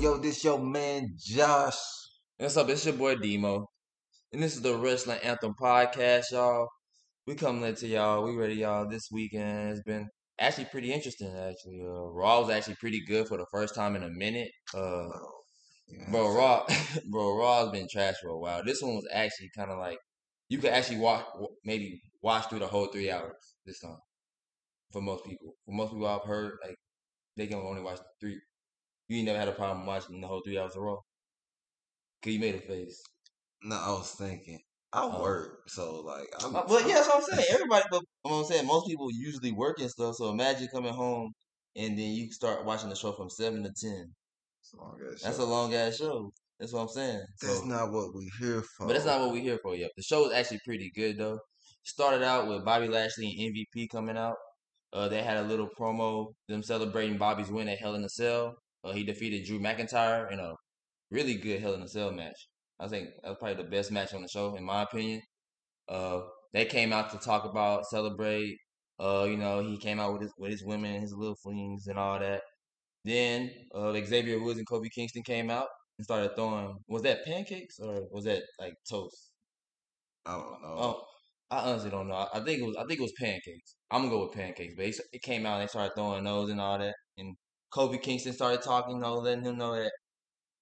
yo, this your man Josh. What's up? It's your boy Demo. And this is the Wrestling Anthem Podcast, y'all. We coming to y'all. We ready, y'all. This weekend has been actually pretty interesting, actually. Uh, Raw was actually pretty good for the first time in a minute. Uh, bro, Raw, bro, Raw has been trash for a while. This one was actually kind of like, you could actually watch, maybe watch through the whole three hours this time. For most people. For most people I've heard, like, they can only watch three. You ain't never had a problem watching the whole three hours a row. Cause you made a face. No, I was thinking. I Oh. work, so like. I'm, Uh, But yeah, that's what I'm saying. Everybody, but what I'm saying, most people usually work and stuff. So imagine coming home and then you start watching the show from seven to ten. It's a long ass That's a long ass show. That's what I'm saying. That's So- not what we here for. but that's not what we're here for yet. The show is actually pretty good though. Started out with Bobby Lashley and MVP coming out. Uh, they had a little promo, them celebrating Bobby's win at Hell in a Cell. Uh, he defeated Drew McIntyre in a really good Hell in a Cell match. I think that was probably the best match on the show, in my opinion. Uh, they came out to talk about, celebrate. Uh, you know, he came out with his with his women and his little flings and all that. Then uh, Xavier Woods and Kofi Kingston came out and started throwing. Was that pancakes or was that like toast? I don't know. Oh, I honestly don't know. I, think it was. I think it was pancakes. I'm gonna go with pancakes. But it, it came out and they started throwing those and all that. And Kofi Kingston started talking, you know, letting him know that,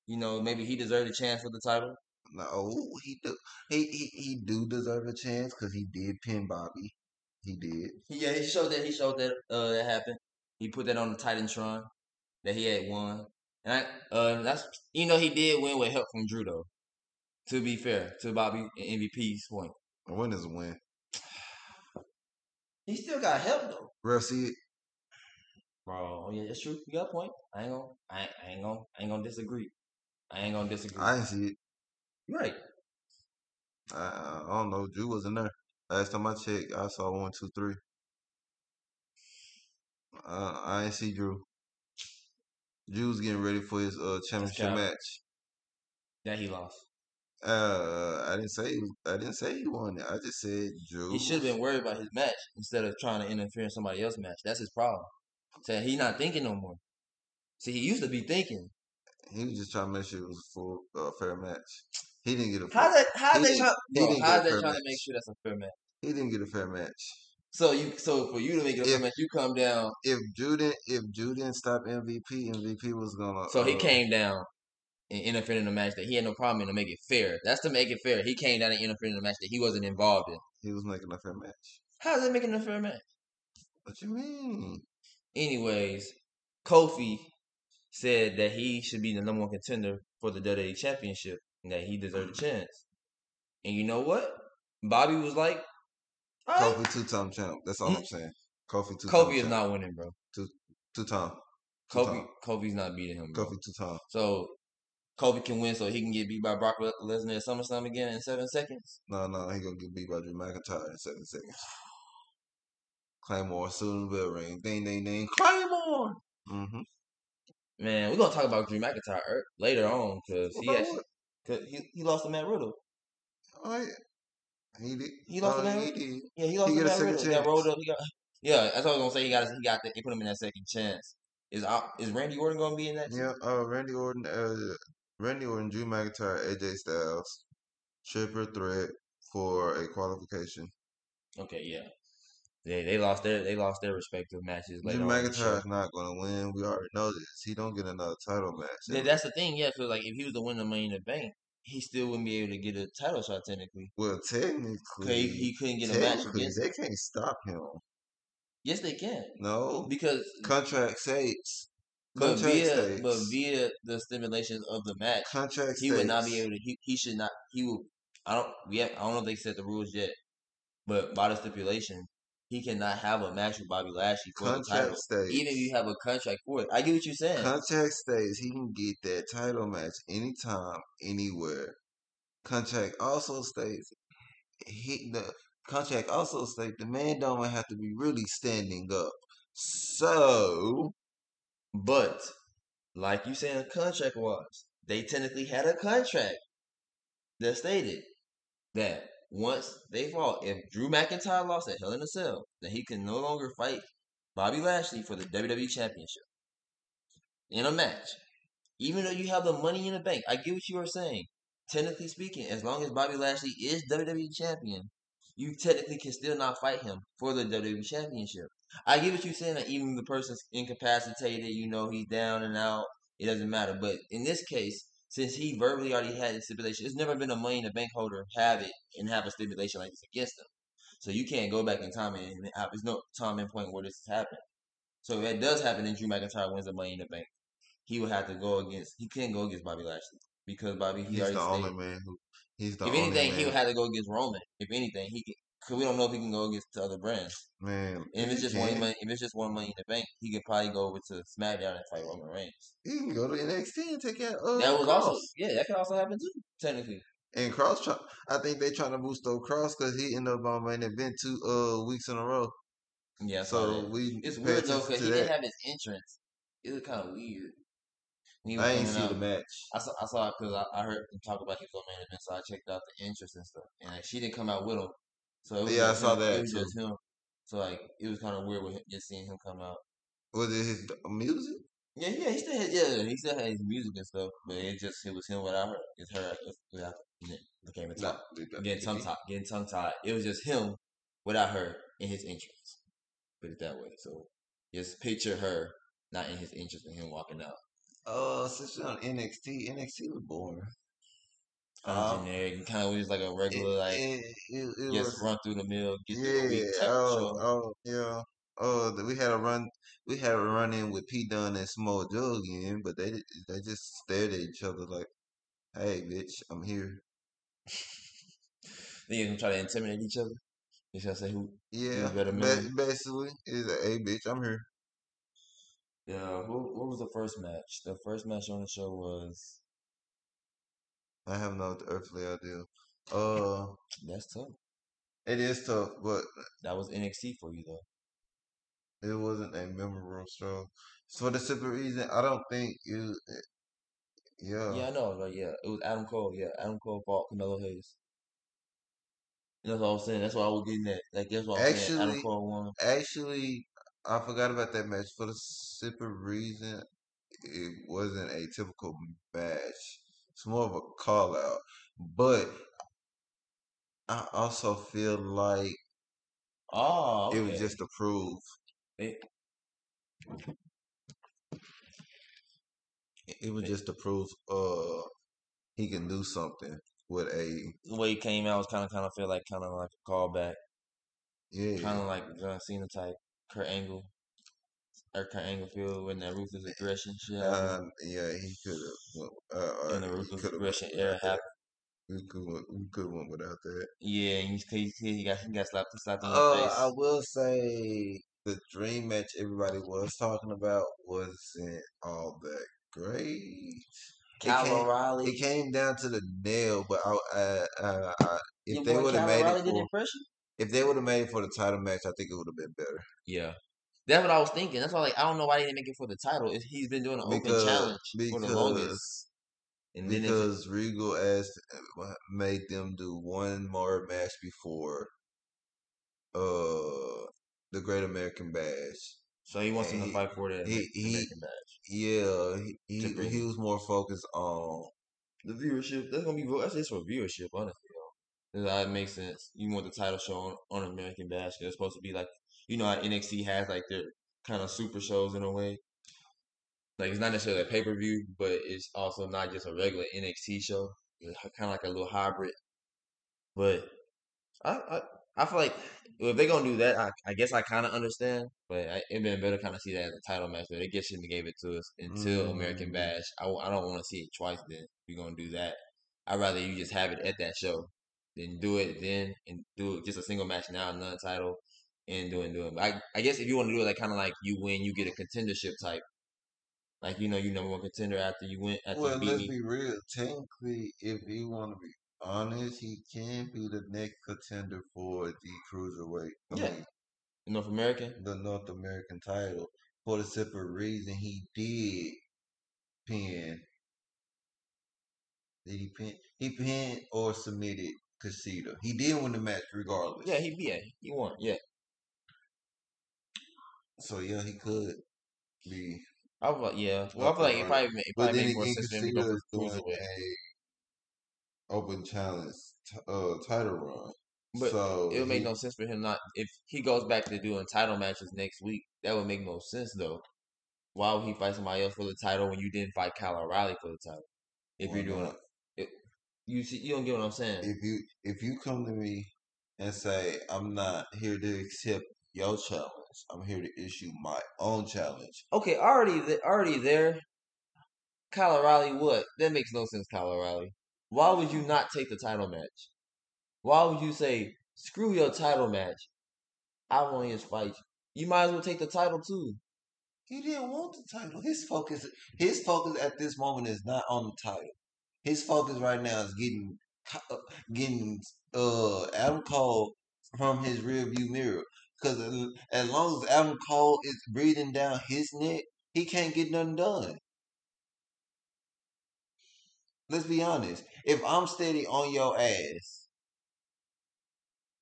you know, maybe he deserved a chance for the title. No, he do. He he, he do deserve a chance because he did pin Bobby. He did. Yeah, he showed that. He showed that uh, that happened. He put that on the Titantron that he had won, and I, uh, that's you know he did win with help from Drew though. To be fair to Bobby and MVP's point, A win is a win. he still got help though. Real see. Bro, oh yeah, that's true. You got a point. I ain't gonna, I ain't, I ain't gonna, I ain't gonna disagree. I ain't gonna disagree. I didn't see it. You're right. I, I don't know. Drew wasn't there. Last time I checked, I saw one, two, three. Uh, I didn't see Drew. Drew's getting ready for his uh championship match. That he lost. Uh, I didn't say I didn't say he won it. I just said Drew. He should have been worried about his match instead of trying to interfere in somebody else's match. That's his problem. Saying he not thinking no more. See, he used to be thinking. He was just trying to make sure it was a full uh, fair match. He didn't get a How that? How they? Try, bro, how they trying to match. make sure that's a fair match? he didn't get a fair match. So you, so for you to make it a fair match, you come down. If Juden, if Juden didn't stop MVP, MVP was gonna. So he uh, came down and interfered in the match that he had no problem in to make it fair. That's to make it fair. He came down and interfered in the match that he wasn't involved in. He was making a fair match. How's that making a fair match? What you mean? Anyways, Kofi said that he should be the number one contender for the WWE Championship and that he deserved a mm. chance. And you know what? Bobby was like, all right. Kofi two time champ. That's all I'm saying. Kofi two. Kofi is not winning, bro. two time. Kofi, Kofi's not beating him, bro. Kofi two time. So Kofi can win, so he can get beat by Brock Lesnar at SummerSlam again in seven seconds. No, no, he gonna get beat by Drew McIntyre in seven seconds. Claymore soon bell ring. Ding ding ding. Claymore. Mm-hmm. Man, we're gonna talk about Drew McIntyre er- later on because he actually cause he, he lost to Matt Riddle. Oh yeah. He did. He lost oh, to Matt Riddle. did. Yeah, he lost He to Matt Riddle. He got rolled up. He got yeah. That's what I was gonna say. He got he got they put him in that second chance. Is uh, is Randy Orton gonna be in that? Yeah, uh Randy Orton uh Randy Orton, Drew McIntyre, AJ Styles, triple threat for a qualification. Okay, yeah. They they lost their they lost their respective matches later Drew. McIntyre's not gonna win. We already know this. He don't get another title match. Yeah, that's the thing. Yeah, because like if he was to win the Money in the Bank, he still wouldn't be able to get a title shot technically. well, technically, he, he couldn't get a match against. they can't stop him. Yes, they can No, because contract states. but Contract via states. but via the stipulations of the match, contract he would not be able to. He, he should not. He will. I don't. We have, I don't know if they set the rules yet, but by the stipulation, he cannot have a match with Bobby Lashley for the Contract title, states. even if you have a contract for it. I get what you're saying. Contract states he can get that title match anytime, anywhere. Contract also states he the contract also states the man don't have to be really standing up. So But like you saying, contract wise, they technically had a contract that stated that once they fought, if Drew McIntyre lost at Hell in a Cell, then he can no longer fight Bobby Lashley for the WWE Championship in a match. Even though you have the money in the bank, I get what you are saying. Technically speaking, as long as Bobby Lashley is WWE champion, you technically can still not fight him for the WWE championship. I get what you're saying that even the person's incapacitated, you know, he's down and out, it doesn't matter. But in this case, since he verbally already had a stipulation, it's never been a money in the bank holder have it and have a stipulation like this against him. So you can't go back in time and have there's no time and point where this has happened. So if it does happen and Drew McIntyre wins the money in the bank, he would have to go against he can't go against Bobby Lashley. Because Bobby he He's already the only man who. He's the if anything, he would have to go against Roman. If anything, he because we don't know if he can go against the other brands. man. If it's just can. one money, if it's just one money in the bank, he could probably go over to SmackDown and fight Roman Reigns. He can go to NXT and take out. Uh, That was Kross. also yeah, that could also happen too, technically. And Kross, try, I think they trying to boost up Kross because he ended up on main event two uh weeks in a row. Yeah, so we it's weird though because he that. didn't have his entrance. It was kind of weird. He was I ain't see out. the match. I saw, I saw it because I, I heard him talk about his own main event, so I checked out the entrance and stuff. And like, she didn't come out with him, so Yeah, I saw him- that, It was too. just him. So like, it was kind of weird with him, just seeing him come out. Was it his uh, music? Yeah, yeah, he still had, yeah, he still had his music and stuff, but it just it was him without her. It's her without it became a Nah, talk. dude, that- Getting tongue tied, getting tongue tied. It was just him without her in his entrance. Put it that way. So just picture her not in his entrance and him walking out. Oh, since you're on NXT, NXT was boring. Um, generic, kind of was like a It, regular like it, it, it just was, run through the mill, get through the yeah. week type Oh, oh, yeah. Oh, we had a run. We had a run in with P Dunn and Samoa Joe again, but they they just stared at each other like, "Hey, bitch, I'm here." They even try to intimidate each other. They try to say who. Yeah, better man. basically, is a hey, bitch, I'm here. Yeah, what, what was the first match? The first match on the show was I have no earthly idea. Uh, that's tough. it is tough, but That was NXT for you though. it wasn't a memorable show. For the simple reason, I don't think it. Yeah, Yeah, I know. Like, yeah, it was Adam Cole. Yeah, Adam Cole fought Carmelo Hayes. And that's what I was saying. That's what I was getting at. Like, that's what I was saying. Adam Cole won. actually, I forgot about that match for the simple reason it wasn't a typical match. It's more of a call out, but I also feel like Oh, it was just to prove. It- It was just to prove uh he can do something with a the way he came out was kind of, kind of feel like kind of like a callback, yeah. kind of like John Cena type, Kurt Angle, Angle feel when that ruthless aggression shit. Um, yeah, he could have. Uh, and the ruthless aggression era happened. We could we could went without that. Yeah, and he, he, he got he got slapped, slapped in the Uh, face. I will say the dream match everybody was talking about wasn't all that great. It Kyle came, O'Reilly. it came down to the nail, but I, uh, uh, I, Your if they would have made O'Reilly it for if they would have made it for the title match, I think it would have been better. Yeah, that's what I was thinking. That's why like I don't know why they didn't make it for the title. It's, he's been doing an open Because challenge for the longest, because and then because Regal asked made them do one more match before uh the Great American Bash. so he wants him to fight for that he- he- American Bash. Yeah, he he, he was more focused on The viewership that's gonna be that's just for viewership, honestly. That makes sense. You want the title show on, on American Bash. it's supposed to be like you know how NXT has like their kind of super shows in a way. Like it's not necessarily a pay per view, but it's also not just a regular NXT show. It's kind of like a little hybrid. But I I, I feel like if they're gonna do that, I, I guess I kind of understand. But I, it'd been better kind of see that as a title match. But they just shouldn't have gave it to us until American Mm. Bash. I don't want to see it twice. Then if you're gonna do that. I'd rather you just have it at that show than do it then and do it just a single match now, non title, and doing doing. I, I guess if you want to do it like kind of like you win, you get a contendership type. Like you know, you number one contender after you win after Well, let's be real. Technically, if you want to be honest, he can be the next contender for the cruiserweight. I Yeah. mean, North American. the North American title for the simple reason he did pin. Did he pin? He pinned or submitted Kushida. He did win the match regardless. Yeah, he yeah he won. Yeah, So yeah, he could be I was like, yeah. Well, I feel like it probably, it But probably then again, sense for him to go Kushida is doing a open challenge t- uh title run. But so it would make he- no sense for him not if he goes back to doing title matches next week. That would make no sense though. Why would he fight somebody else for the title when you didn't fight Kyle O'Reilly for the title? If you're doing not? it, you see, you don't get what I'm saying. if you if you come to me and say I'm not here to accept your challenge, I'm here to issue my own challenge. Okay, already th- already there. Kyle O'Reilly, what? That makes no sense, Kyle O'Reilly. Why would you not take the title match? Why would you say screw your title match? I want his fight. You might as well take the title too. He didn't want the title. His focus his focus at this moment is not on the title. His focus right now is getting getting uh Adam Cole from his rearview mirror. Because as long as Adam Cole is breathing down his neck, he can't get nothing done. Let's be honest. If I'm steady on your ass,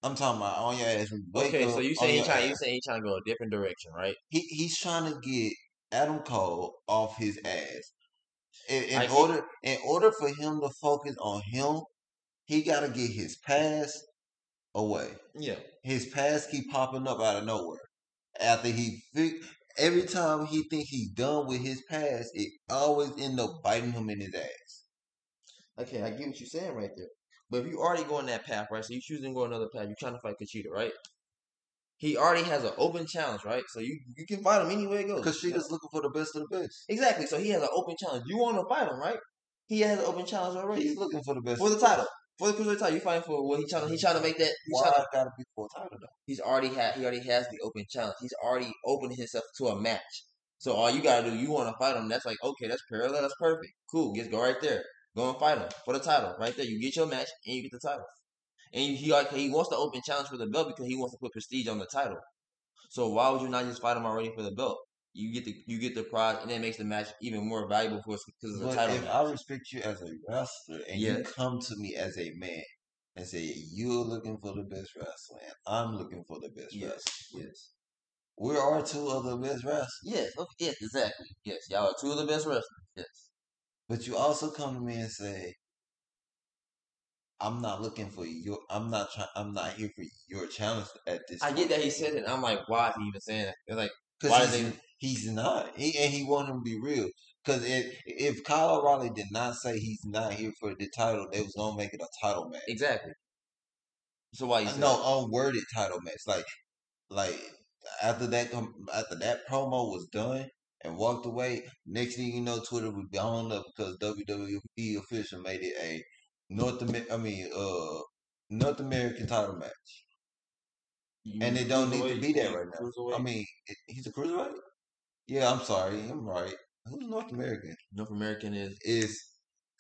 I'm talking about on your ass. Okay, so you say he trying, you say he trying to go a different direction, right? He he's trying to get Adam Cole off his ass. In, in order in order for him to focus on him, he got to get his past away. Yeah. His past keep popping up out of nowhere. After he every time he think he's done with his past, it always end up biting him in his ass. Okay, I get what you're saying right there. But if you already going that path, right? So you choosing to go another path. You're trying to fight Kushida, right? He already has an open challenge, right? So you you can fight him anywhere it goes. Because she just looking for the best of the best. Exactly. So he has an open challenge. You want to fight him, right? He has an open challenge already He's looking for the best for the title. For the cruiserweight title, you fighting for what he trying? He trying to make that. He's Why trying to, gotta be for a title though? He's already had. He already has the open challenge. He's already opened himself to a match. So all you gotta do, you want to fight him. That's like okay, that's parallel. That's perfect. Cool. Just go right there. Go and fight him for the title. Right there. You get your match and you get the title. And he like he wants the open challenge for the belt because he wants to put prestige on the title. So why would you not just fight him already for the belt? You get the you get the prize, and that makes the match even more valuable for us because it's a But title if match. I respect you as a wrestler and you come to me as a man and say you're looking for the best wrestler and I'm looking for the best Yes, wrestler, yes, we are two of the best wrestlers. yes, okay, yes, exactly. Yes, y'all are two of the best wrestlers. Yes. But you also come to me and say, I'm not looking for your. I'm not trying. I'm not here for your challenge at this. I get that he said it. I'm like, why is he even saying that? They're like, why because did he's, not. He and he want him to be real. Because if if Kyle O'Reilly did not say he's not here for the title, they was gonna make it a title match. Exactly. So why you say no, unworded title match. Like, like after that, after that promo was done and walked away. Next thing you know, Twitter would be blown up because WWE official made it a North Amer- I mean, uh, North American title match, You and it don't need to be that right now. I mean, it, he's a cruiserweight. Yeah, I'm sorry, I'm right. Who's North American? North American is Is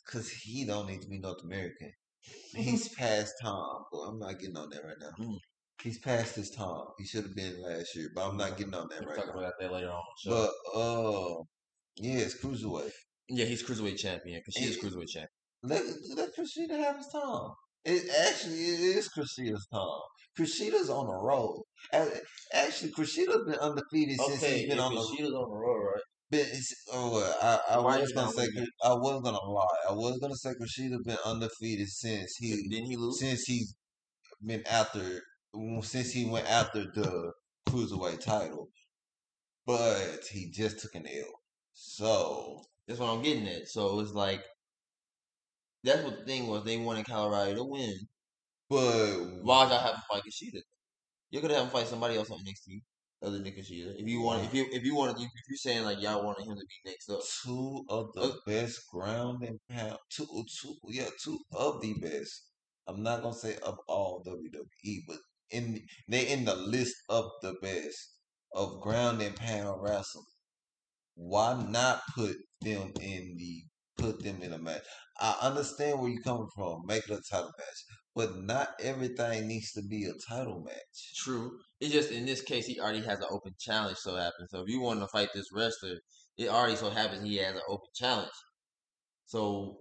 because he don't need to be North American. He's past time, but I'm not getting on that right now. Mm. He's past his time. He should have been last year, but I'm not getting on that right now. we'll right talk now. about that later on. show. But uh, yeah, it's cruiserweight. yeah, he's cruiserweight champion because she is cruiserweight champion. Let let Kushida have his time. It actually it is Kushida's time. Kushida's on the road. A- Actually, Kushida's been undefeated since Okay, he's been on the. On the road, right? Been, oh, well, I, I was gonna say? I was gonna lie. I was gonna say Kushida's been undefeated since he Didn't he lose? since he's been after since he went after the cruiserweight title, but he just took an L. So That's what I'm getting at. So it's like that's what the thing was. They wanted Colorado to win. but Why y'all have him fight Kushida? You could have him fight somebody else on NXT other than Kushida. If you want, if you if you want, if you're saying like y'all wanted him to be next up, two of the Uh, best ground and pound two two yeah two of the best. I'm not gonna say of all WWE, but in they in the list of the best of ground and pound wrestling. Why not put them in the put them in a match? I understand where you're coming from, make it a title match, but not everything needs to be a title match. true. It's just in this case he already has an open challenge. So happens. So if you want to fight this wrestler, it already so happens he has an open challenge. So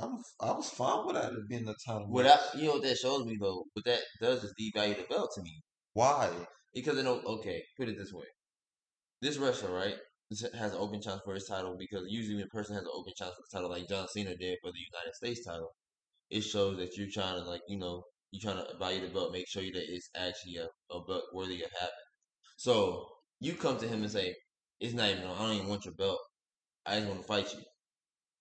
I'm, I was fine without it being a title match. I, you know what that shows me though, what that does is devalue the belt to me Why? because you know. Okay, put it this way: this wrestler, right? Has an open challenge for his title because usually when a person has an open challenge for the title, like John Cena did for the United States title, it shows that you're trying to like you know you're trying to value the belt, make sure that it's actually a, a belt worthy of having. So you come to him and say, "It's not even. I don't even want your belt. I just want to fight you."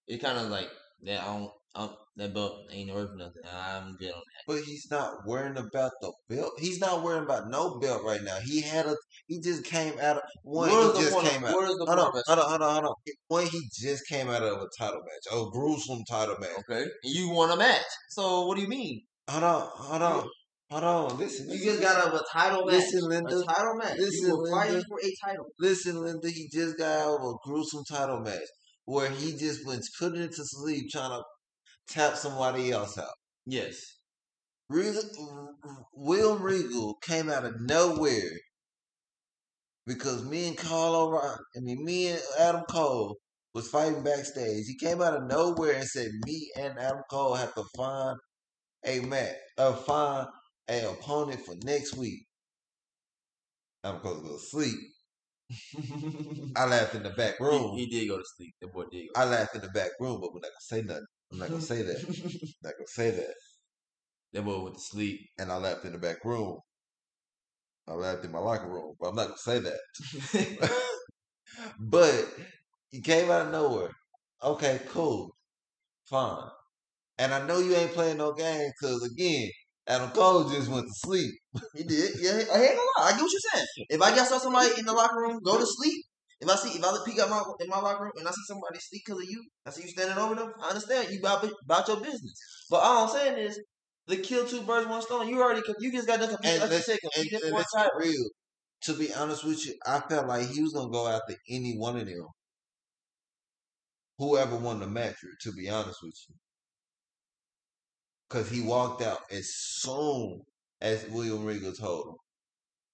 It's kind of like that. I don't. I'm, that belt ain't worth nothing. I'm good on that. But he's not worrying about the belt. He's not worrying about no belt right now. He had a. He just came out of one. What is He the just point? came Of, out. the Hold on, hold on, hold on, hold on. One, he just came out of a title match, a gruesome title match. Okay, you won a match. So what do you mean? Hold on, hold on, hold on. Listen, You listen, just got out of a title match. Listen, Linda. A title match. Listen, you were fighting for a title. listen, Linda. He just got out of a gruesome title match where he just went put it to sleep trying to tap somebody else out. Yes. Regal, Will Regal came out of nowhere because me and Carl O'Reilly, I mean, me and Adam Cole was fighting backstage. He came out of nowhere and said, "Me and Adam Cole have to find a match, uh, find a opponent for next week." Adam Cole's go to sleep. I laughed in the back room. He, he did go to sleep. The boy did. Go I laughed in the back room, but we're not gonna say nothing. I'm not gonna say that. I'm not gonna say that. that boy went to sleep. And I laughed in the back room. I laughed in my locker room, but I'm not gonna say that. but he came out of nowhere. Okay, cool, fine. And I know you ain't playing no game because again, Adam Cole just went to sleep. he did. Yeah, I ain't gonna lie. I get what you're saying. If I got saw somebody in the locker room go to sleep, if I see if I peek out my in my locker room and I see somebody sleep because of you, I see you standing over them. I understand you about about your business. But all I'm saying is, the kill two birds one stone. You already you just got done competing. Like you let's, said, and, competing and for a let's be title. real. To be honest with you, I felt like he was gonna go after any one of them. Whoever won the match, to be honest with you. Cause he walked out as soon as William Regal told him.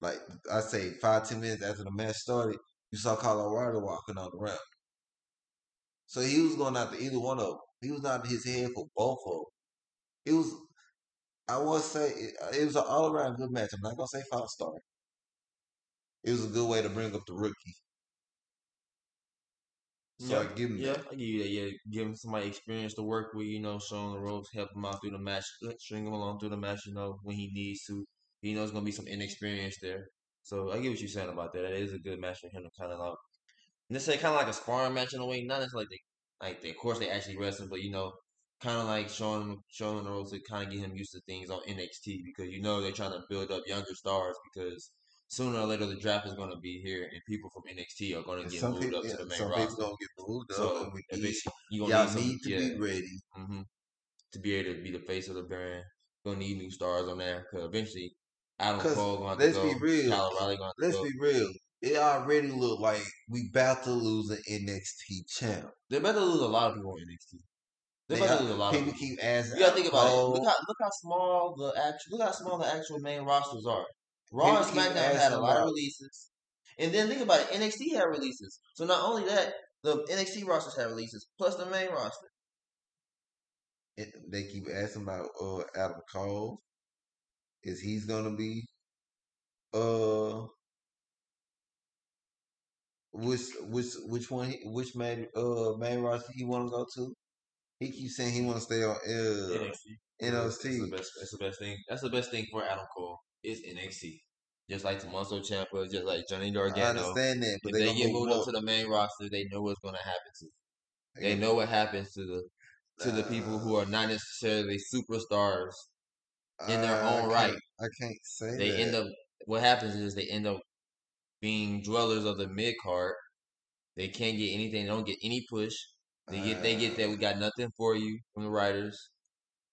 Like I say, five ten minutes after the match started, you saw O'Reilly walking on the ramp. So he was going after either one of them. He was not his head for both of them. It was, I to say, it, it was an all around good match. I'm not gonna say five star. It was a good way to bring up the rookie. So I give him yeah, that. I give you that. Yeah, give him somebody experience to work with. You know, showing the ropes, help him out through the match, string him along through the match. You know, when he needs to. He knows gonna be some inexperience there. So I get what you're saying about that. That is a good match for him to kind of like. Let's say kind of like a sparring match in a way. Not necessarily like they, like they, of course they actually wrestling, but you know, kind of like showing him showing the ropes to kind of get him used to things on NXT because you know they're trying to build up younger stars because sooner or later the draft is going to be here and people from NXT are going to get moved people, up to the main some roster. people gonna get moved up. So and we need, you gonna y'all need, some, need to yeah, be ready. hmm to be able to be the face of the brand. Gonna need new stars on there because eventually Adam Cole going to let's go. be real. Kyle O'Reilly going to Let's go. be real. It already look like we about to lose an NXT champ. They're about to lose a lot of people on NXT. They're They about to lose a lot of people people. keep asking. You gotta think about it. Look how look how small the actual look how small the actual main rosters are. Raw and SmackDown had a lot of releases, and then think about it. NXT had releases. So not only that, the NXT rosters had releases plus the main roster. it- they keep asking about uh Adam Cole. Is he's gonna be uh which which which one which main uh main roster he want to go to? He keeps saying he want to stay on uh NXT. That's the NXT. best. That's the best thing. That's the best thing for Adam Cole is NXT. Just like Tommaso Ciampa, just like Johnny Gargano. I understand that, but If they, they get moved up up. to the main roster, they know what's going to happen to. They They know what happens to the to the people who are not necessarily superstars. In their uh, I own can't- right. I can't say They that. end up. What happens is they end up being dwellers of the mid card. They can't get anything. They don't get any push. They get they get that uh. we got nothing for you from the writers.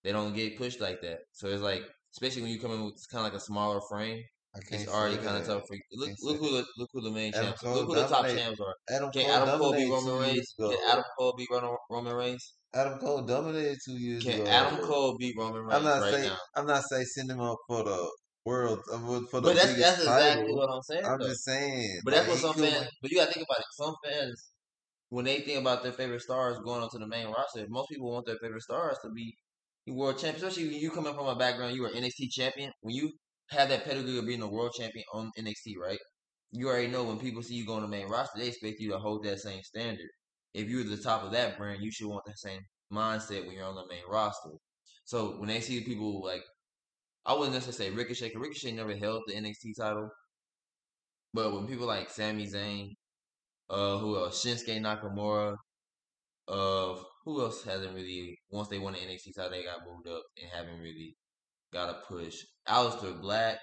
They don't get pushed like that. So it's like, especially when you come in with kind of like a smaller frame, I can't it's already kind of tough for you. Look, look who the look who the main champs. Look who the top champs are. Adam Can Cole Adam Cole beat Roman Reigns? Adam Cole beat Roman Reigns? Adam Cole dominated two years Can ago. Adam Cole beat Roman Reigns I'm not right saying now? I'm not saying send him up for the world uh, for the But that's that's exactly title. what I'm saying. I'm though. just saying. But that's what some fans. win- But you gotta think about it. Some fans, when they think about their favorite stars going onto the main roster, most people want their favorite stars to be world champion. Especially when you coming from a background, you were NXT champion. When you have that pedigree of being a world champion on NXT, right? you already know when people see you go on the main roster, they expect you to hold that same standard. If you're the top of that brand, you should want that same mindset when you're on the main roster. So when they see people like, I wouldn't necessarily say Ricochet, 'cause Ricochet never held the NXT title. But when people like Sami Zayn, uh, who else, Shinsuke Nakamura, uh, who else hasn't really once they won the NXT title, they got moved up and haven't really got a push. Aleister Black,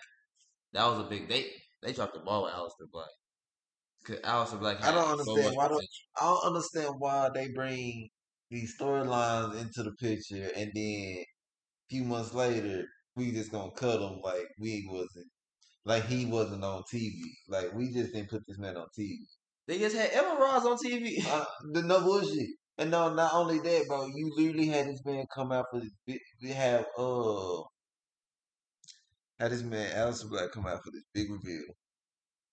that was a big they they dropped the ball with Aleister Black. Cause Aleister Black, I don't understand much why don't. I don't understand why they bring these storylines into the picture and then a few months later we just gonna cut him like we wasn't like he wasn't on TV. Like we just didn't put this man on TV. They just had Emma Ross on TV. Uh, the no bullshit. And no, not only that, bro. You literally had this man come out for this. Big, we have uh had this man Aleister Black come out for this big reveal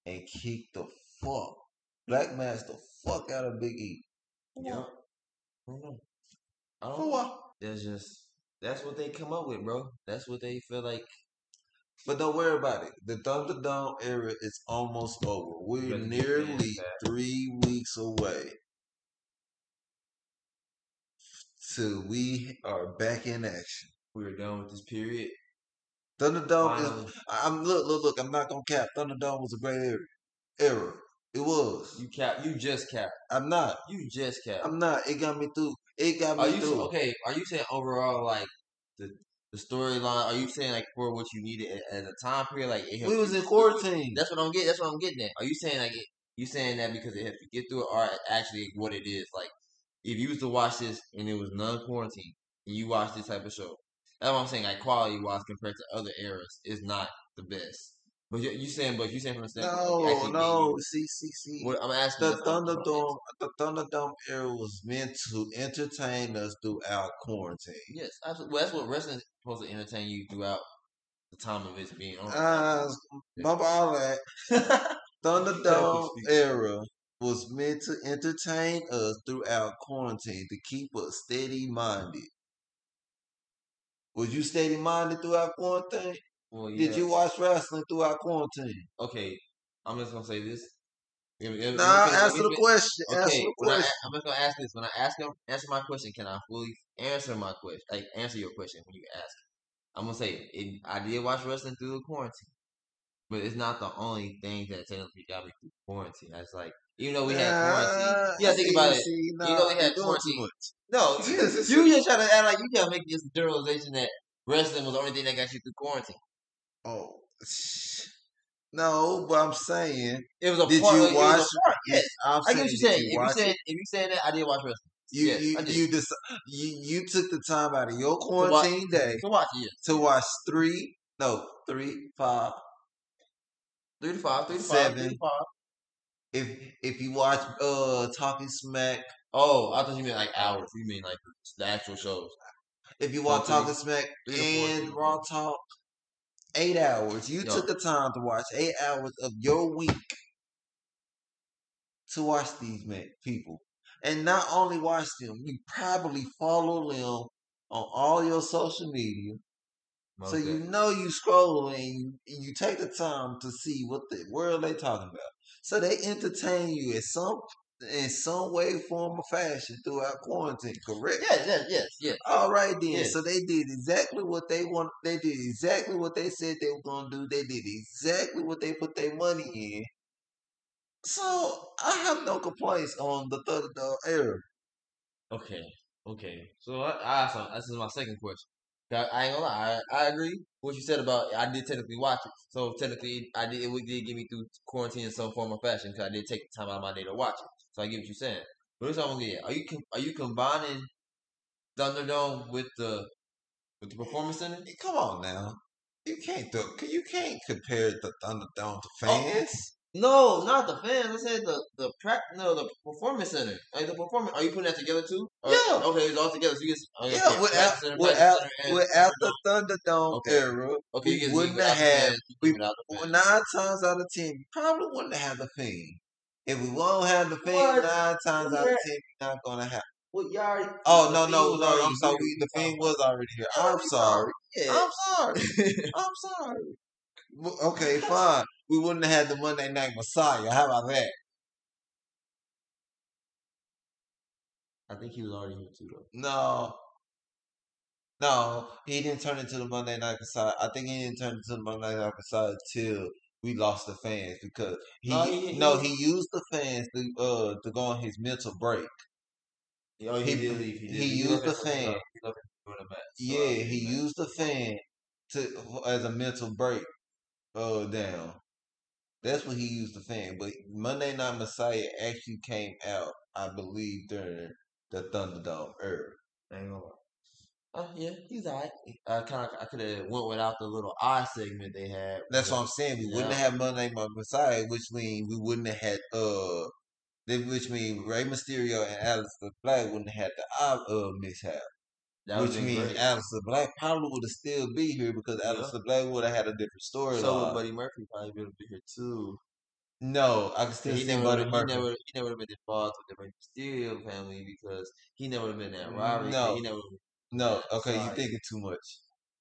and kick the fuck Black Mass the fuck out of Big E. Yep. Mm-hmm. I don't know. I For don't know. what? That's just that's what they come up with, bro. That's what they feel like. But don't worry about it. The Thunderdome era is almost over. We're Better nearly three weeks away till we are back in action. We're done with this period. Thunderdome is I'm look, look, look. I'm not gonna cap. Thunderdome was a great era. Era. It was. you cap. You just cap. I'm not. You just cap. I'm not. It got me through. It got Are me you through. okay? Are you saying overall, like the the storyline? Are you saying like for what you needed at, at a time period, like it We was in get through it? quarantine. That's what I'm getting. That's what I'm getting at. Are you saying like it, you saying that because it helped you get through it, or actually what it is? Like if you was to watch this and it was non quarantine, and you watch this type of show, that's what I'm saying. Like quality wise compared to other eras, is not the best. But you, you saying, but you saying from the standpoint, No, no. you. See, see, see. What I'm asking, The that's what I'm- that's what I'm Thunderdome, the Thunderdome era was meant to entertain us throughout quarantine. Yes, absolutely. Well, that's what wrestling is supposed to entertain you throughout the time of its being on. Uh, bump all that. Thunderdome era was meant to entertain us throughout quarantine to keep us steady minded. Was you steady minded throughout quarantine? Well, yeah. Did you watch wrestling throughout quarantine? Okay, I'm just gonna say this. Let me- let me- Nah, answer the question. Okay, Answer the when I, question. I'm just gonna ask this. When I ask him, answer my question. Can I fully answer my question? Like answer your question when you ask. I'm gonna say it, I did watch wrestling through the quarantine, but it's not the only thing that technically got me through quarantine. That's like even though we had quarantine, Yeah, think about it. nah, know we had quarantine. No, you, you just trying to act like you can't make this generalization that wrestling was the only thing that got you through quarantine. Oh, no, but I'm saying, It was a did part. you watch? Yes, I'm I get what you're saying. you If you said it? if you saying that, I didn't watch wrestling. You Yes, you you, dec- you you took the time out of your To watch, quarantine day to watch it, yes. to watch three, no, three, five, Three to five, three to five, three seven. to five. If if you watch uh Talking Smack, Oh, I thought you meant like hours. You mean like the actual shows. if you watch Talking Smack three to four, three and Raw. Talk, eight hours. You Yo. took the time to watch eight hours of your week to watch these men people, and not only watch them, you probably follow them on all your social media. So you know you scroll and you, you take the time to see what the world they talking about. So they entertain you at some in some way, form, or fashion throughout quarantine. Correct? Yes, yes, yes, yes. All right then. Yes. So they did exactly what they want. They did exactly what they said they were gonna do. They did exactly what they put their money in. So I have no complaints on the Thunderdome era. Okay, okay. So I, I also this is my second question. I, I ain't gonna lie, I, I agree what you said about I did technically watch it. So technically, I did it did get me through quarantine in some form or fashion because I did take the time out of my day to watch it. So I get what you're saying. But what I'm gonna get. Are you are you combining Thunderdome with the with the performance center? Come on now. You can't do, you can't compare the Thunderdome to Oh, fans. No, not the fans. I said the the prac no the performance center. Like the performance. Are you putting that together too? Or- Yeah. Okay, it's all together. So you get oh, Yeah, okay, without center, without practice center, and without the Thunderdome. Okay. era, Okay, we wouldn't have had we nine times out of ten, we probably wouldn't have the Fiend. If we won't have the Fiend, What? nine times out of ten, we're not gonna have. Well, y'all already. Oh no, no, no! I'm sorry. We, the What Fiend was already here. I'm sorry. Yeah. I'm sorry. I'm sorry. Okay, fine. we wouldn't have had the Monday Night Messiah. How about that? I think he was already here too, though. No. No, he didn't turn into the Monday Night Messiah. I think he didn't turn into the Monday Night Messiah till we lost the fans because he No, no, he- he- he, used the fans to uh to go on his mental break. Oh, He- did leave. He, did. he He used the fan. He left at during the match. Yeah, he used the fan to as a mental break uh down. That's what he used the fan. But Monday Night Messiah actually came out, I believe, during the Thunderdome era. Ain't gonna lie. Uh, yeah, he's alright. I kind of I could have went without the little eye segment they had. That's what I'm saying. We wouldn't Yeah. have Monday Night Messiah, which means we wouldn't have had uh, then- which means Rey Mysterio and Aleister Black wouldn't have had the eye uh mishap. That which means great. Aleister Black probably would have still be here because Yeah. Aleister Black would have had a different storyline. So would Buddy Murphy probably be able to be here too. no, I can still he see never, Buddy he Murphy. never, he never would have been involved with the Rey Mysterio family because he never would have been that rivalry. No. he never. No, okay, you Sorry. thinking too much.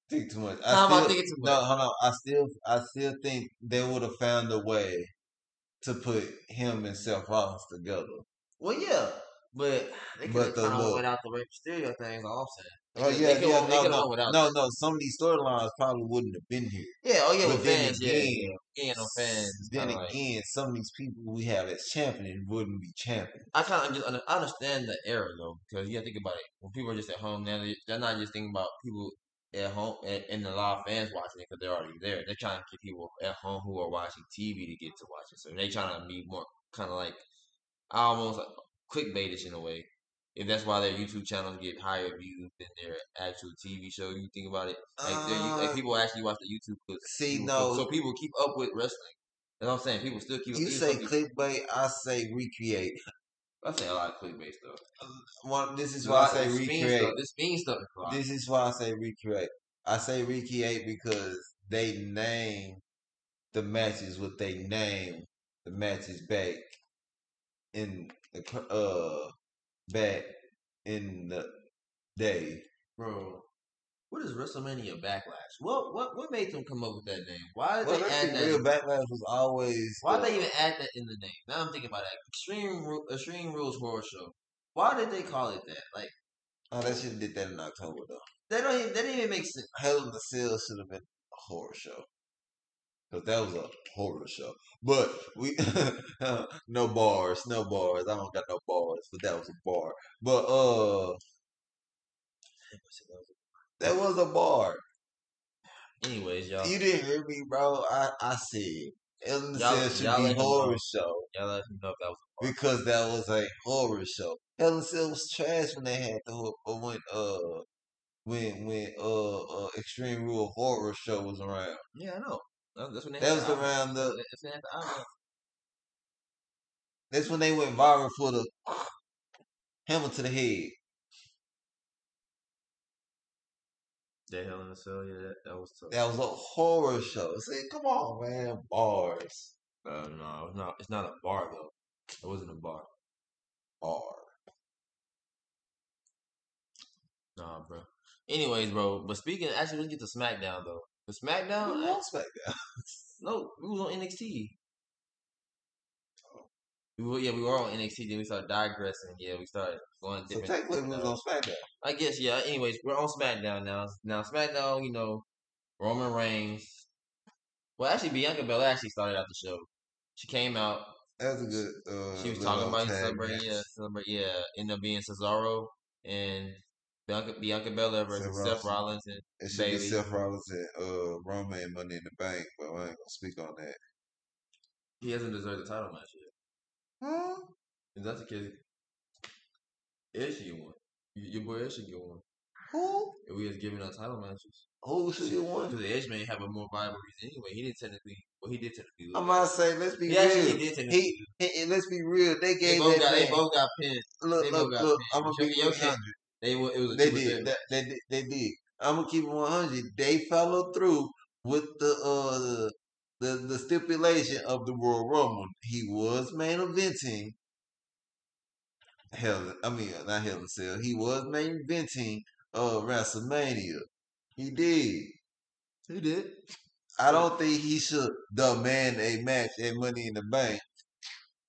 Think too much. How am I still, thinking too No, much? hold on. I still, I still think they would have found a way to put him and Seth Rollins together. Well, yeah, but they could But have the kind of went without the Rey Mysterio thing. Is all I'm saying. Oh yeah, they could- yeah, they no, no, without. no, no. Some of these storylines probably wouldn't have been here. Yeah, oh yeah, But with then fans, yeah, again, yeah, yeah, no fans. Then kinda like- again, some of these people we have as champions wouldn't be champions. I kind of just I understand the era though because you got to think about it. When people are just at home now, they, they're not just thinking about people at home and, and a lot of fans watching it because they're already there. They're trying to get people at home who are watching TV to get to watch it. So they're trying to be more kind of like almost like clickbaitish in a way. If that's why their YouTube channels get higher views than their actual TV show, you think about it. Like, Uh, like people actually watch the YouTube clips. See, no. so people keep up with wrestling. That's what I'm saying. People still keep. You say clickbait, I say recreate. I say a lot of clickbait stuff. One, this is why I say recreate. Stuff, this mean stuff. is a lot. This is why I say recreate. I say recreate because they name the matches what they name the matches back in the uh back in the day. Bro, what is WrestleMania Backlash? What what what made them come up with that name? Why did Well, they add that? real. Backlash was always Why the- did they even add that in the name? Now I'm thinking about that. Extreme Ru- Extreme Rules Horror Show. Why did they call it that? Like Oh, that should have did that in October though. They don't even, that didn't even make sense. Hell in the Cell should have been a horror show. Cause that was a horror show. But we no bars, no bars. I don't got no bars, but that was a bar. But uh that was a bar. Anyways, y'all, You didn't hear me, bro. I, I said the Y'all- Cell should y'all be let horror show. y'all let me know if that was. Because that was a horror show. The Cell was trash when they had the whole- uh, when uh when when uh, uh Extreme Rule horror show was around. Yeah, I know. That- That's when they That had was the around the That's when they had the album. That's when they went viral for the hammer to the head. That Hell in a Cell, yeah, that, that was tough. That was a horror show. See, come on, man, bars, Uh, no, it's not. It's not a bar though. It wasn't a bar. bar. Nah, bro. Anyways, bro. But speaking, actually, let's get to SmackDown though. The SmackDown, Who else back there? no, we was on NXT. We were, yeah, we were on NXT. Then we started digressing. Yeah, we started going So different. technically, we was uh, on SmackDown. I guess yeah. Anyways, we're on SmackDown now. Now SmackDown, you know, Roman Reigns. Well, actually, Bianca Belair actually started out the show. She came out. That was a good. Uh, She was talking about celebrating, yeah, celebrate, yeah. Ended up being Cesaro and Bianca, Bianca Belair versus Seth Seth Rollins. Rollins and It should be Seth Rollins and uh, Roman and Money in the Bank, but I ain't gonna speak on that. he hasn't deserved the title match yet. Huh? If that's the case, Ed should get one. Your boy Ed should get one. Who? If we was giving out title matches. Who should get one? Because Edge may have a more viable reason anyway. He didn't technically, well, he did technically lose. I'm about to say, let's be He actually real. did technically. He, he, let's be real. They they gave both that got, they both got pinned. Look, they look, both got look. pinned. I'm gonna be 100. They wa- it was a They did. That, they did. They did. I'm gonna keep it 100. They followed through with the uh the the stipulation of the Royal Rumble. He was main eventing. Hell, I mean not Hell in Cell. He was main eventing uh WrestleMania. He did. He did. I don't think he should demand a match at Money in the Bank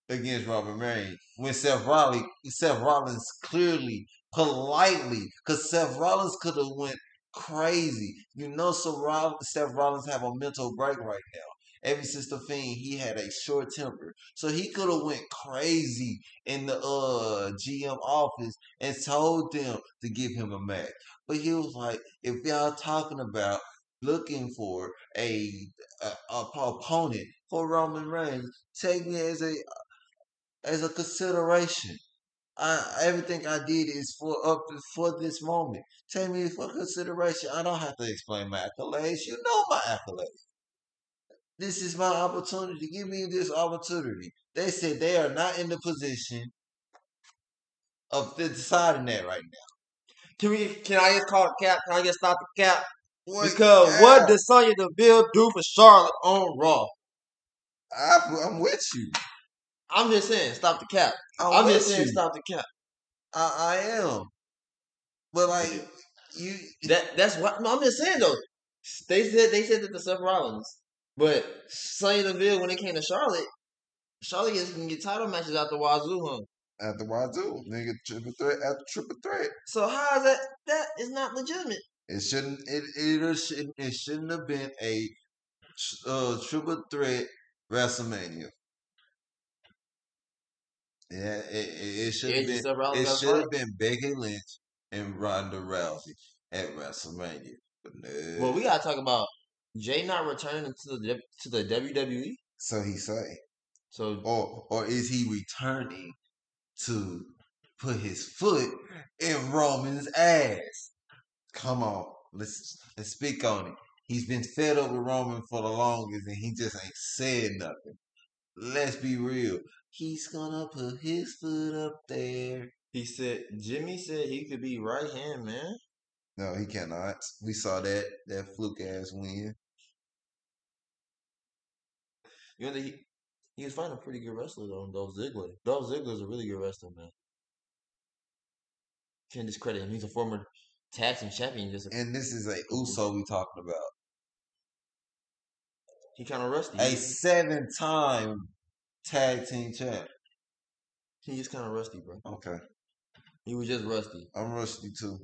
against Robert Reigns when Seth Rollins, Seth Rollins clearly, politely, because Seth Rollins could have went crazy. You know, Seth Rollins have a mental break right now. Ever since the Fiend, he had a short temper, so he could have went crazy in the uh GM office and told them to give him a match. But he was like, if y'all talking about looking for a, a, a opponent for Roman Reigns, take me as a as a consideration. I, everything I did is for up for this moment. Take me for consideration. I don't have to explain my accolades. You know my accolades. This is my opportunity. Give me this opportunity. They said they are not in the position of deciding that right now. Can we? Can I just call the cap? Can I just stop the cap? What Because cap? what did Sonya Deville do for Charlotte on Raw? I, I'm with you. I'm just saying, stop the cap. I'm, I'm just saying, you. stop the cap. I, I am. But like you, That that's what no, I'm just saying though. They said they said that to Seth Rollins, but Sonya Deville when it came to Charlotte, Charlotte gets, can get title matches out the wazoo, huh? at the Wazoo, nigga, triple threat after triple threat. So how is that? That is not legitimate. It shouldn't. It it shouldn't. It shouldn't have been a uh, triple threat WrestleMania. Yeah, it, it, it should have been. It should have been Becky Lynch and Ronda Rousey at WrestleMania. But no. Well, we gotta talk about Jey not returning to the to the WWE. so he say, So or or is he returning to put his foot in Roman's ass? Come on, let's let's speak on it. He's been fed up with Roman for the longest, and he just ain't said nothing. Let's be real. He's gonna put his foot up there. he said Jimmy said he could be right hand man. No, he cannot. We saw that that fluke ass win. You know that he he was fighting a pretty good wrestler though, Dolph Ziggler. Dolph Ziggler's a really good wrestler, man. Can't discredit him. He's a former tag team champion. Just And this is a Uso we talking about. he kind of rusty. A seven time tag team champ. he just kind of rusty, bro. Okay. He was just rusty. I'm rusty too.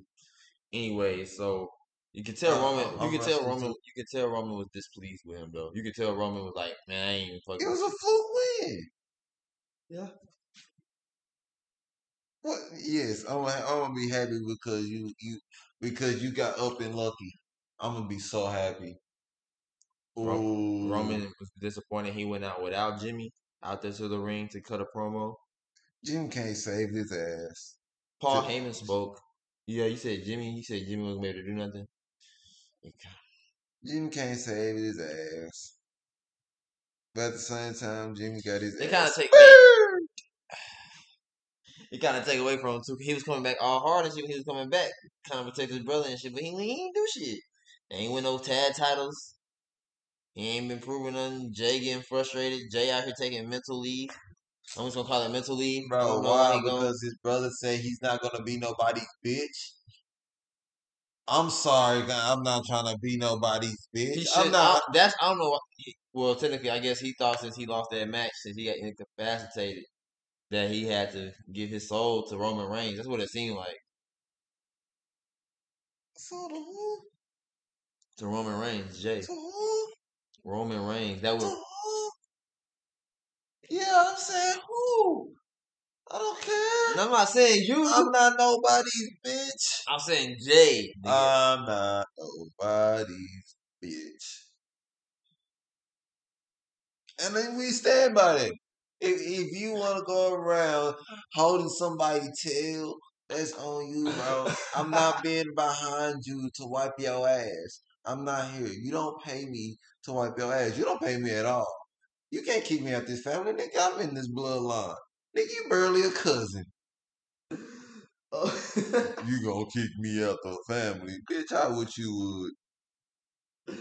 Anyway, so you can tell Roman. I'm- You could tell Roman. too. You could tell Roman was displeased with him though. You can tell Roman was like, "Man, I ain't even fucking." It was a fluke win. yeah. What? Yes, I'm. gonna- I'm gonna be happy because you you because you got up and lucky. I'm gonna be so happy. Ooh. Roman was disappointed he went out without Jimmy out there to the ring to cut a promo. Jim can't save his ass. Paul Heyman spoke. Yeah, you said Jimmy. You said Jimmy wasn't able to do nothing. Jim can't save his ass. But at the same time, Jimmy got his They kinda take- spared. It kind of take away from him too. He was coming back all hard and shit. He was coming back, kind of protect his brother and shit. But he, he ain't do shit. They ain't win no tag titles. He ain't been proving nothing. Jey getting frustrated. Jey out here taking mental leave. I'm just gonna call it mental leave. Bro, why? he going. Because his brother said he's not gonna be nobody's bitch. I'm sorry, I'm not trying to be nobody's bitch. He I'm not. I, that's I don't know. Well, technically, I guess he thought since he lost that match, since he got incapacitated, that he had to give his soul to Roman Reigns. That's what it seemed like So the who? to Roman Reigns. Jey, To who? Roman Reigns. That was? Oh. Yeah, I'm saying who? I don't care. No, I'm not saying you. I'm not nobody's bitch. I'm saying Jey. nigga. I'm not nobody's bitch. And then we stand by that. If if you want to go around holding somebody's tail, that's on you, bro. I'm not being behind you to wipe your ass. I'm not here. You don't pay me to wipe your ass. You don't pay me at all. You can't kick me out this family, nigga. I'm in this bloodline. Nigga, you barely a cousin. Oh. You gonna kick me out the family, bitch? How would you would?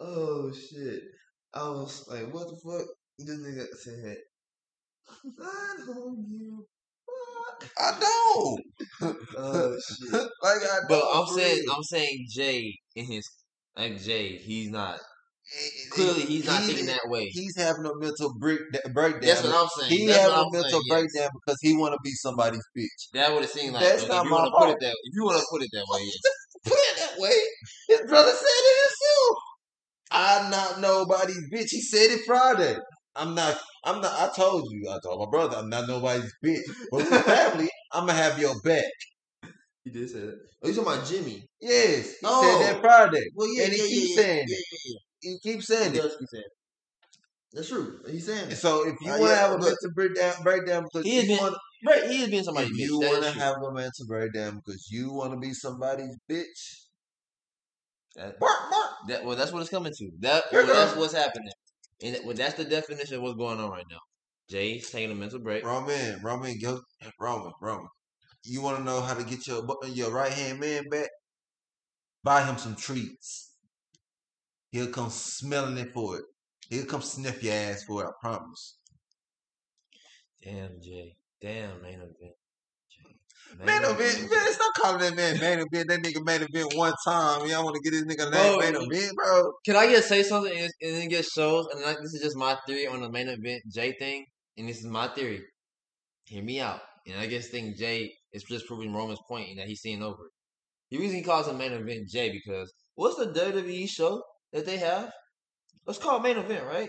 oh shit! I was like, what the fuck? This nigga said, "I don't give a fuck." I don't. Oh shit! like I But I'm saying. I'm saying Jey in his like Jey, he's not. And- Clearly, he's not he- thinking that way. He's having a mental break, breakdown. That's what I'm saying. He That's having what a I'm mental saying, yes. breakdown because he want to be somebody's bitch. That would have seemed like That's if not you my want to put fault. it that if you want to put it that way. Yes. Put it that way. His brother said it himself. I'm not nobody's bitch. He said it Friday. I'm not. I'm not. I told you. I told my brother. I'm not nobody's bitch. But with family, I'm gonna have your back. He did say that. Oh, you talking about Jimmy? Yes, he Oh. said that oh. Friday. Well, yeah, and he yeah, keeps yeah, saying yeah, it. Yeah, He keeps saying He it. does keep saying it. That's true. He's saying it. So if you Uh, want to yeah, have a but- mental breakdown, breakdown because He has you been- want, Right, he is being if somebody's bitch. you want to have a mental breakdown because you want to be somebody's bitch. That- Bark, bark. That well, that's what it's coming to. That well, that's what's happening, and well, that's the definition of what's going on right now. Jey's taking a mental break. Roman, Roman, go, Roman, Roman. You want to know how to get your your right hand man back? Buy him some treats. He'll come smelling it for it. He'll come sniff your ass for it. I promise. Damn, Jey. Damn, main event. Man event, man, stop calling that man main event. That nigga main event one time. Y'all want to get this nigga name Bro, main event, bro? Can I just say something and, and then get shows? And like, this is just my theory on the main event Jey thing, and this is my theory. Hear me out. And I guess think Jey is just proving Roman's point in that he's seeing over it. The reason he calls it main event Jey because what's the WWE show that they have? Let's call it main event, right?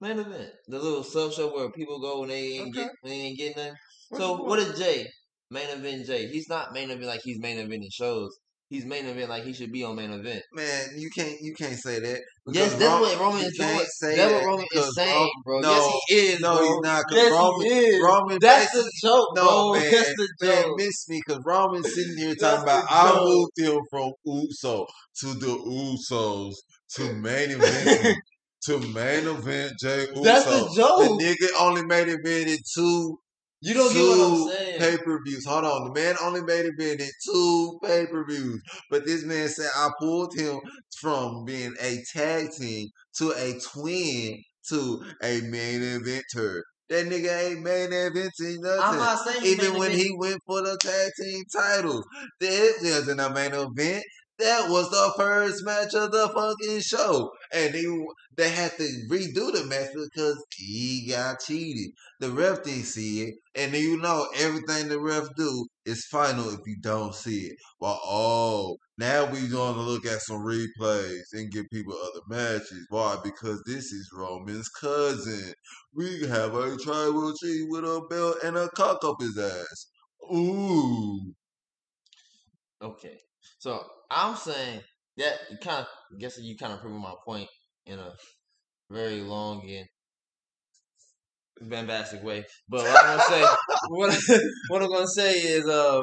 Main event, the little sub show where people go when they ain't Okay. get they ain't getting nothing. What's so what is Jey? Main event Jey. He's not main event like he's main event in shows. He's main event like he should be on main event. Man, you can't you can't say that. Yes, that's Ro- what Roman is doing. say That's that what Roman is saying, bro. No, yes, he is. no, bro. he's not. 'cause Yes, Roman, he is. Roman That's the joke, No, bro. man, That's the man, joke. miss me because Roman's sitting here talking about I moved him from Uso to the Usos to main event to main event Jey Uso. That's the joke. The nigga only made it in two You don't get what I'm two saying. pay per views. Hold on, the man only made it in two pay per views, but this man said I pulled him from being a tag team to a twin to a main eventer. That nigga ain't main eventing nothing. I'm not saying Even when event- he went for the tag team titles, that wasn't a main event. That was the first match of the fucking show, and they they had to redo the match because he got cheated. The ref didn't see it, and you know everything the ref do is final if you don't see it. Well, oh, now we gonna look at some replays and give people other matches. Why? Because this is Roman's cousin. We have a tribal chief with a belt and a cock up his ass. Ooh. Okay. So I'm saying that you kind of I guess you kind of proving my point in a very long and bombastic way. But what I'm gonna say, what, what I'm gonna say is, uh,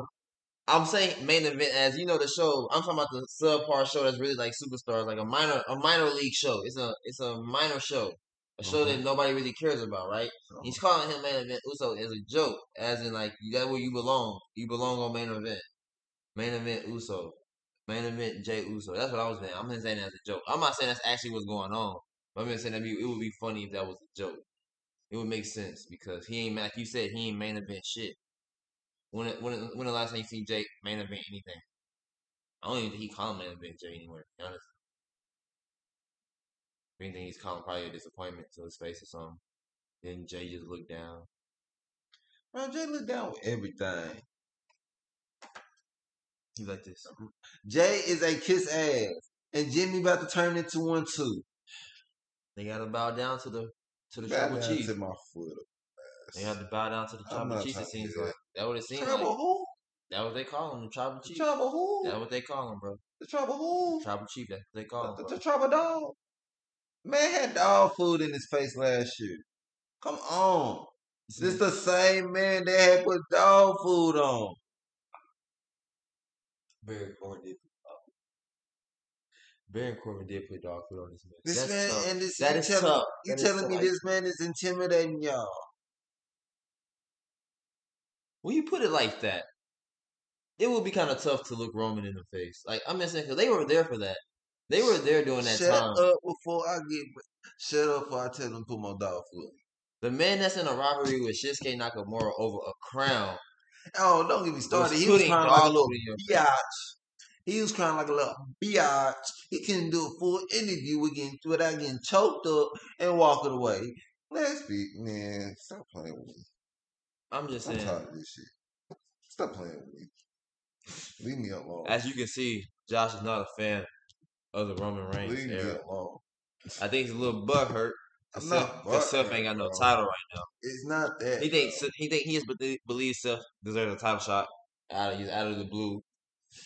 I'm saying main event as you know the show. I'm talking about the subpar show that's really like superstars, like a minor a minor league show. It's a it's a minor show, a show that nobody really cares about, right? He's calling him main event Uso as a joke, as in like that's where you belong. You belong on main event. Main event Uso. Main event Jey Uso. That's what I was saying. I'm not saying that as a joke. I'm not saying that's actually what's going on. But I'm saying that it would be funny if that was a joke. It would make sense because he ain't like you said he ain't main event shit. When when when the last time you see Jey main event anything? I don't even think he called main event Jey anywhere. To be honest. If anything, he's calling probably a disappointment to his face or something. Then Jey just looked down. Man, Jey look down with everything. He's like this. Jey is a kiss ass, and Jimmy about to turn into one too. They gotta bow down to the to the Bow tribal chief. to my foot. They have to bow down to the tribal chief. It seems that. like that what it seems Tribal like. who? That what they call him, the tribal The chief. tribal who? That what they call him, bro. The tribal who? Tribal chief. That's what they call him, The, the tribal dog. Man had dog food in his face last year. Come on. This the same man that had put dog food on. Baron Corbin did. Put dog. Baron Corbin did put dog food on this man. This That's man tough. and this That is telling, tough. you telling me this man is intimidating y'all. When you put it like that, it would be kind of tough to look Roman in the face. Like I'm just saying, because they were there for that. They were there during that Shut time. up before I get shut up before I tell them to put my dog food. The man that's in a robbery with Shinsuke Nakamura over a crown Oh, don't get me started. was He was putting crying dog like a little food in your face. biatch. He was crying like a little biatch. He couldn't do a full interview without without getting choked up and walking away. Let's be man, stop playing with me. I'm just I'm saying. tired of this shit. Stop playing with me. Leave me alone. As you can see, Josh is not a fan of the Roman Reigns Leave me alone. I think he's a little butt hurt. I'm Seth, not ain't got no title right now. It's not that. He thinks he think he is believes Seth deserves a title shot out of he's out of the blue.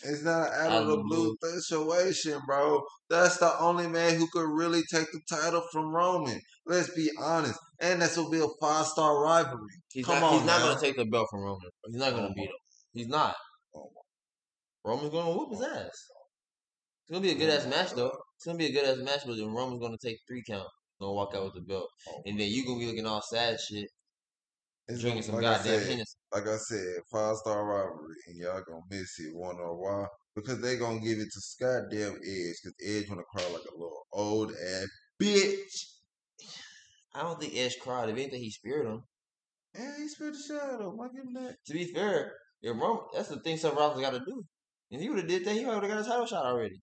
It's not an out Out of the blue situation, bro. That's the only man who could really take the title from Roman. Let's be honest. And this will be a five star rivalry. He's Come not. on he's not going to take the belt from Roman. He's not going to beat him. He's not. Roman's going to whoop his ass. It's going to be a good ass match though. It's going to be a good ass match, but then Roman's going to take three count. To walk out with the belt, Oh. and then you to be looking all sad shit, It's drinking some like I goddamn said, Hennessy. Like I said, five star rivalry, and y'all gonna miss it. Wanna know why? Because they gonna give it to goddamn Edge, because Edge wanna cry like a little old ass bitch. I don't think Edge cried. If anything, he speared him. And he spit the shadow. out of him. I give him that. To be fair, if Roman, that's the thing Seth Rollins got to do. If he would have did that, he would have got a title shot already.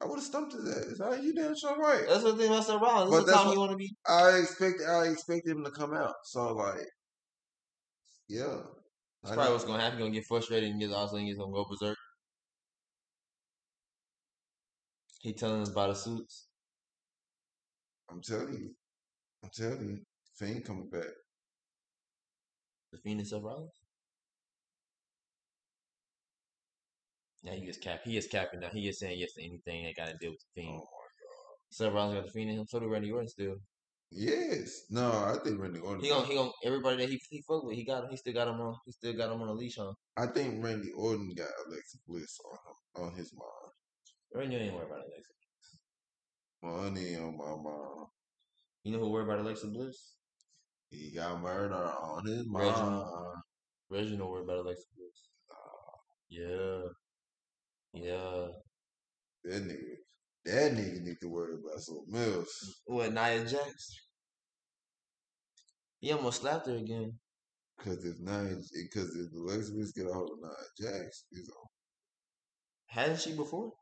I would have stumped his ass. You damn sure right. That's the thing about Seth Rollins. Is the that's time what- you want to be. I expect I expect him to come out. So like, yeah. That's I probably know. what's gonna happen. You're gonna get frustrated and get all of a sudden he's gonna go berserk. He telling us about the suits. I'm telling you. I'm telling you. Fiend coming back. The Fiend and Seth Rollins. Now he is cap. He is capping now. He is saying yes to anything that got to deal with the Oh Fiend. my Seth Rollins got the Fiend in him. So do Randy Orton still. Yes. No, I think Randy Orton. He gonna he gonna everybody that he he fuck with. He got him. he still got him on. He still got him on a leash on. I think Randy Orton got Alexa Bliss on him, on his mind. Randy ain't worried about Alexa. Money on my mind. You know who worried about Alexa Bliss? He got murder on his Reginald. mind. Reginald worried about Alexa Bliss. Yeah. Yeah. That nigga. That nigga need to worry about something else. What, Nia Jax? He almost slapped her again. Cause if Nia, because if Bliss get a hold of Nia Jax, he's on. Hadn't she before?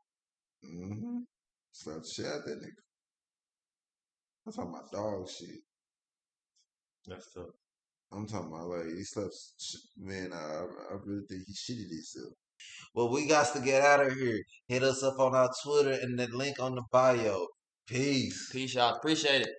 Mm-hmm. Slap the shit out that nigga. I'm talking about dog shit. That's tough. I'm talking about like he slept. Man, I I really think he shitted himself. Well, we got to get out of here. Hit us up on our Twitter and the link on the bio. Peace. Peace, y'all. Appreciate it.